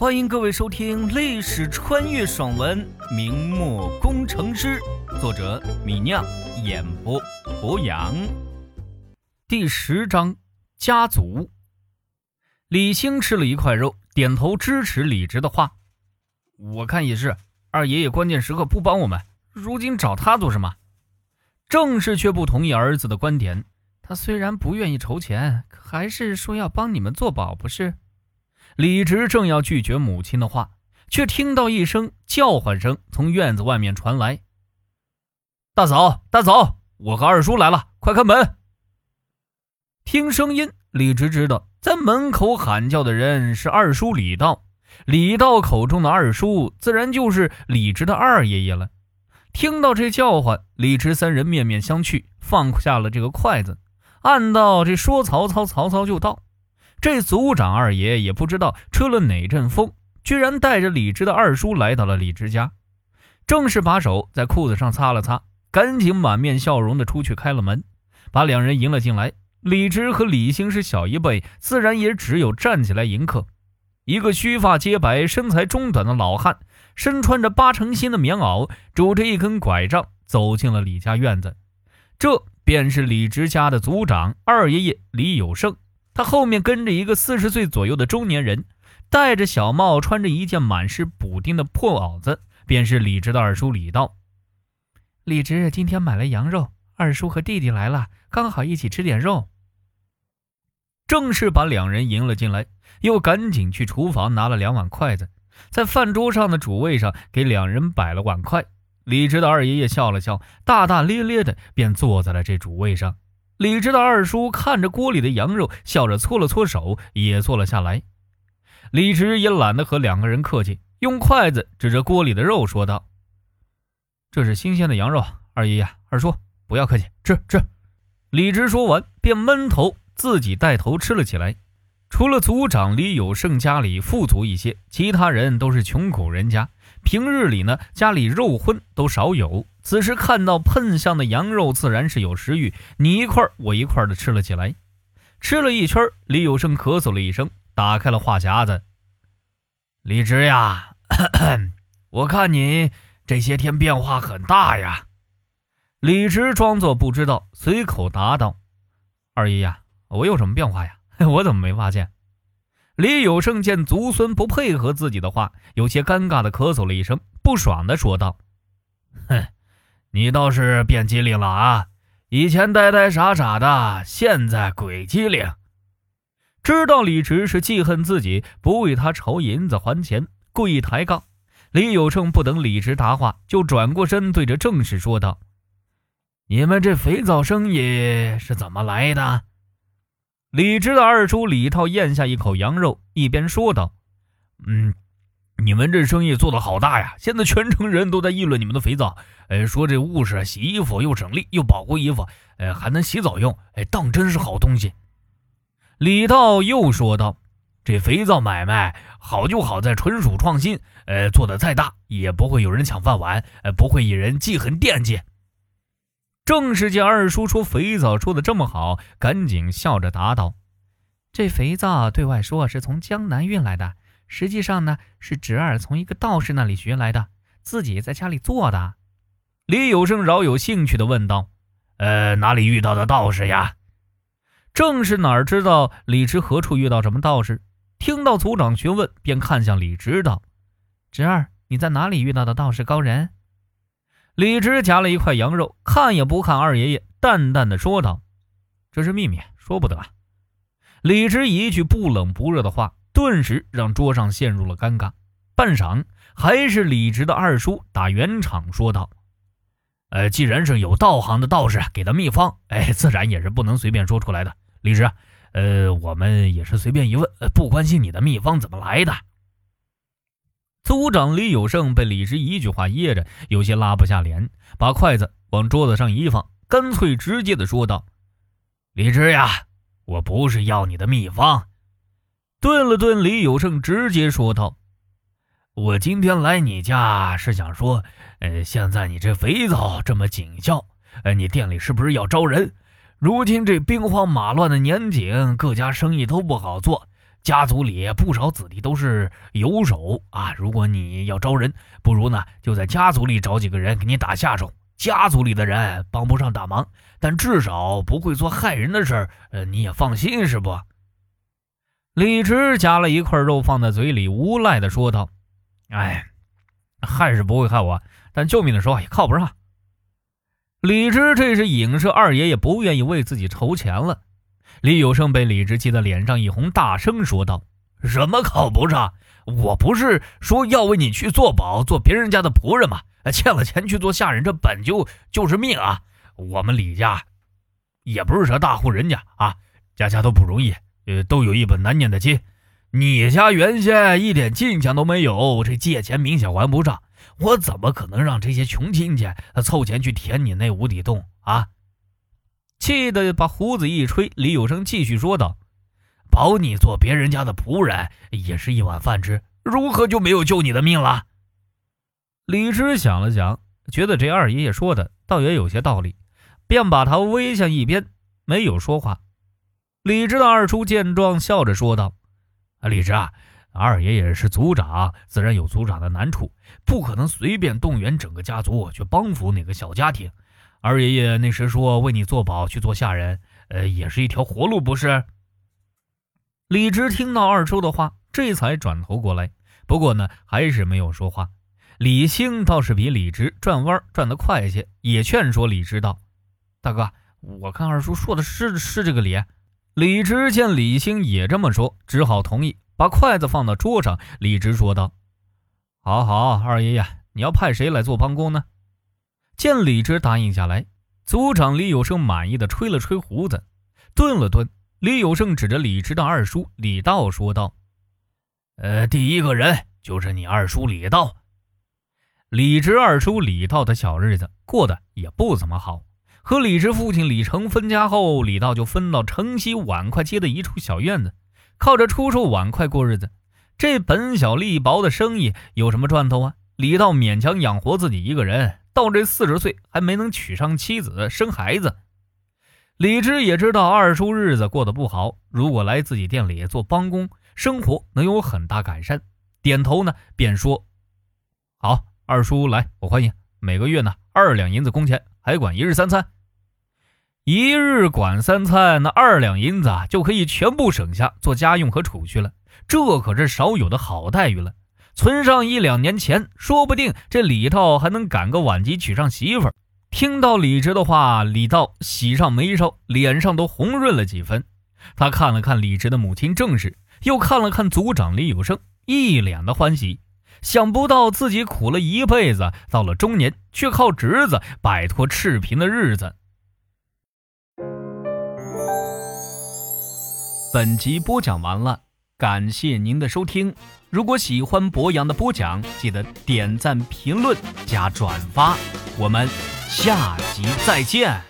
欢迎各位收听历史穿越爽文《明末工程师》，作者米酿，演播博洋。第十章家族。李兴吃了一块肉，点头支持李直的话。我看也是，二爷爷关键时刻不帮我们，如今找他做什么？郑氏却不同意儿子的观点。他虽然不愿意筹钱，可还是说要帮你们做保，不是？李直正要拒绝母亲的话，却听到一声叫唤声从院子外面传来：“大嫂，大嫂，我和二叔来了，快开门！”听声音，李直知道在门口喊叫的人是二叔李道。李道口中的二叔，自然就是李直的二爷爷了。听到这叫唤，李直三人面面相觑，放下了这个筷子。暗道：“这说曹操，曹操就到。”这族长二爷也不知道吹了哪阵风，居然带着李直的二叔来到了李直家。正是把手在裤子上擦了擦，赶紧满面笑容的出去开了门，把两人迎了进来。李直和李兴是小一辈，自然也只有站起来迎客。一个须发皆白、身材中短的老汉，身穿着八成新的棉袄，拄着一根拐杖，走进了李家院子。这。便是李直家的族长二爷爷李有胜，他后面跟着一个四十岁左右的中年人，戴着小帽，穿着一件满是补丁的破袄子，便是李直的二叔李道。李直今天买了羊肉，二叔和弟弟来了，刚好一起吃点肉。正式把两人迎了进来，又赶紧去厨房拿了两碗筷子，在饭桌上的主位上给两人摆了碗筷。李直的二爷爷笑了笑，大大咧咧的便坐在了这主位上。李直的二叔看着锅里的羊肉，笑着搓了搓手，也坐了下来。李直也懒得和两个人客气，用筷子指着锅里的肉说道：“这是新鲜的羊肉，二爷爷、二叔不要客气，吃吃。”李直说完，便闷头自己带头吃了起来。除了族长李有胜家里富足一些，其他人都是穷苦人家。平日里呢，家里肉荤都少有。此时看到喷香的羊肉，自然是有食欲，你一块我一块的吃了起来。吃了一圈，李有胜咳嗽了一声，打开了话匣子。李直呀，我看你这些天变化很大呀。李直装作不知道，随口答道：“二姨呀，我有什么变化呀？我怎么没发现？”李有胜见族孙不配合自己的话，有些尴尬的咳嗽了一声，不爽的说道：“哼，你倒是变机灵了啊！以前呆呆傻傻的，现在鬼机灵。”知道李直是记恨自己不为他筹银子还钱，故意抬杠。李有胜不等李直答话，就转过身对着郑氏说道：“你们这肥皂生意是怎么来的？”李直的二叔李涛咽下一口羊肉，一边说道：“嗯，你们这生意做得好大呀！现在全城人都在议论你们的肥皂，哎，说这物事洗衣服又省力，又保护衣服，哎，还能洗澡用，哎，当真是好东西。”李道又说道：“这肥皂买卖好就好在纯属创新，呃，做的再大也不会有人抢饭碗，呃，不会引人记恨惦记。”正是见二叔说肥皂说的这么好，赶紧笑着答道：“这肥皂对外说是从江南运来的，实际上呢是侄儿从一个道士那里学来的，自己在家里做的。”李有胜饶有兴趣的问道：“呃，哪里遇到的道士呀？”正是哪儿知道李直何处遇到什么道士？听到族长询问，便看向李直道：“侄儿，你在哪里遇到的道士高人？”李直夹了一块羊肉，看也不看二爷爷，淡淡的说道：“这是秘密，说不得。”李直一句不冷不热的话，顿时让桌上陷入了尴尬。半晌，还是李直的二叔打圆场说道：“呃，既然是有道行的道士给的秘方，哎，自然也是不能随便说出来的。李直，呃，我们也是随便一问，不关心你的秘方怎么来的。”族长李有胜被李直一句话噎着，有些拉不下脸，把筷子往桌子上一放，干脆直接的说道：“李直呀，我不是要你的秘方。”顿了顿，李有胜直接说道：“我今天来你家是想说，呃，现在你这肥皂这么紧俏，呃，你店里是不是要招人？如今这兵荒马乱的年景，各家生意都不好做。”家族里不少子弟都是游手啊。如果你要招人，不如呢就在家族里找几个人给你打下手。家族里的人帮不上大忙，但至少不会做害人的事儿。呃，你也放心是不？李直夹了一块肉放在嘴里，无赖的说道：“哎，害是不会害我，但救命的时候也靠不上。”李直这是影射二爷爷不愿意为自己筹钱了。李有胜被李直气得脸上一红，大声说道：“什么靠不上？我不是说要为你去做保，做别人家的仆人吗？欠了钱去做下人，这本就就是命啊！我们李家也不是啥大户人家啊，家家都不容易，呃，都有一本难念的经。你家原先一点进项都没有，这借钱明显还不上，我怎么可能让这些穷亲戚凑钱去填你那无底洞啊？”气得把胡子一吹，李有生继续说道：“保你做别人家的仆人，也是一碗饭吃，如何就没有救你的命了？”李直想了想，觉得这二爷爷说的倒也有些道理，便把他微向一边，没有说话。李直的二叔见状，笑着说道：“啊，李直啊，二爷爷是族长，自然有族长的难处，不可能随便动员整个家族去帮扶哪个小家庭。”二爷爷那时说为你做保去做下人，呃，也是一条活路，不是？李直听到二叔的话，这才转头过来，不过呢，还是没有说话。李兴倒是比李直转弯转得快些，也劝说李直道：“大哥，我看二叔说的是是这个理。”李直见李兴也这么说，只好同意，把筷子放到桌上。李直说道：“好好，二爷爷，你要派谁来做帮工呢？”见李直答应下来，族长李有胜满意的吹了吹胡子，顿了顿，李有胜指着李直的二叔李道说道：“呃，第一个人就是你二叔李道。”李直二叔李道的小日子过得也不怎么好，和李直父亲李成分家后，李道就分到城西碗筷街的一处小院子，靠着出售碗筷过日子。这本小利薄的生意有什么赚头啊？李道勉强养活自己一个人。到这四十岁还没能娶上妻子生孩子，李直也知道二叔日子过得不好，如果来自己店里做帮工，生活能有很大改善。点头呢，便说：“好，二叔来，我欢迎。每个月呢二两银子工钱，还管一日三餐。一日管三餐，那二两银子啊就可以全部省下做家用和储蓄了，这可是少有的好待遇了。”存上一两年钱，说不定这李道还能赶个晚集娶上媳妇儿。听到李直的话，李道喜上眉梢，脸上都红润了几分。他看了看李直的母亲郑氏，又看了看族长李有生，一脸的欢喜。想不到自己苦了一辈子，到了中年却靠侄子摆脱赤贫的日子。本集播讲完了。感谢您的收听，如果喜欢博洋的播讲，记得点赞、评论、加转发，我们下集再见。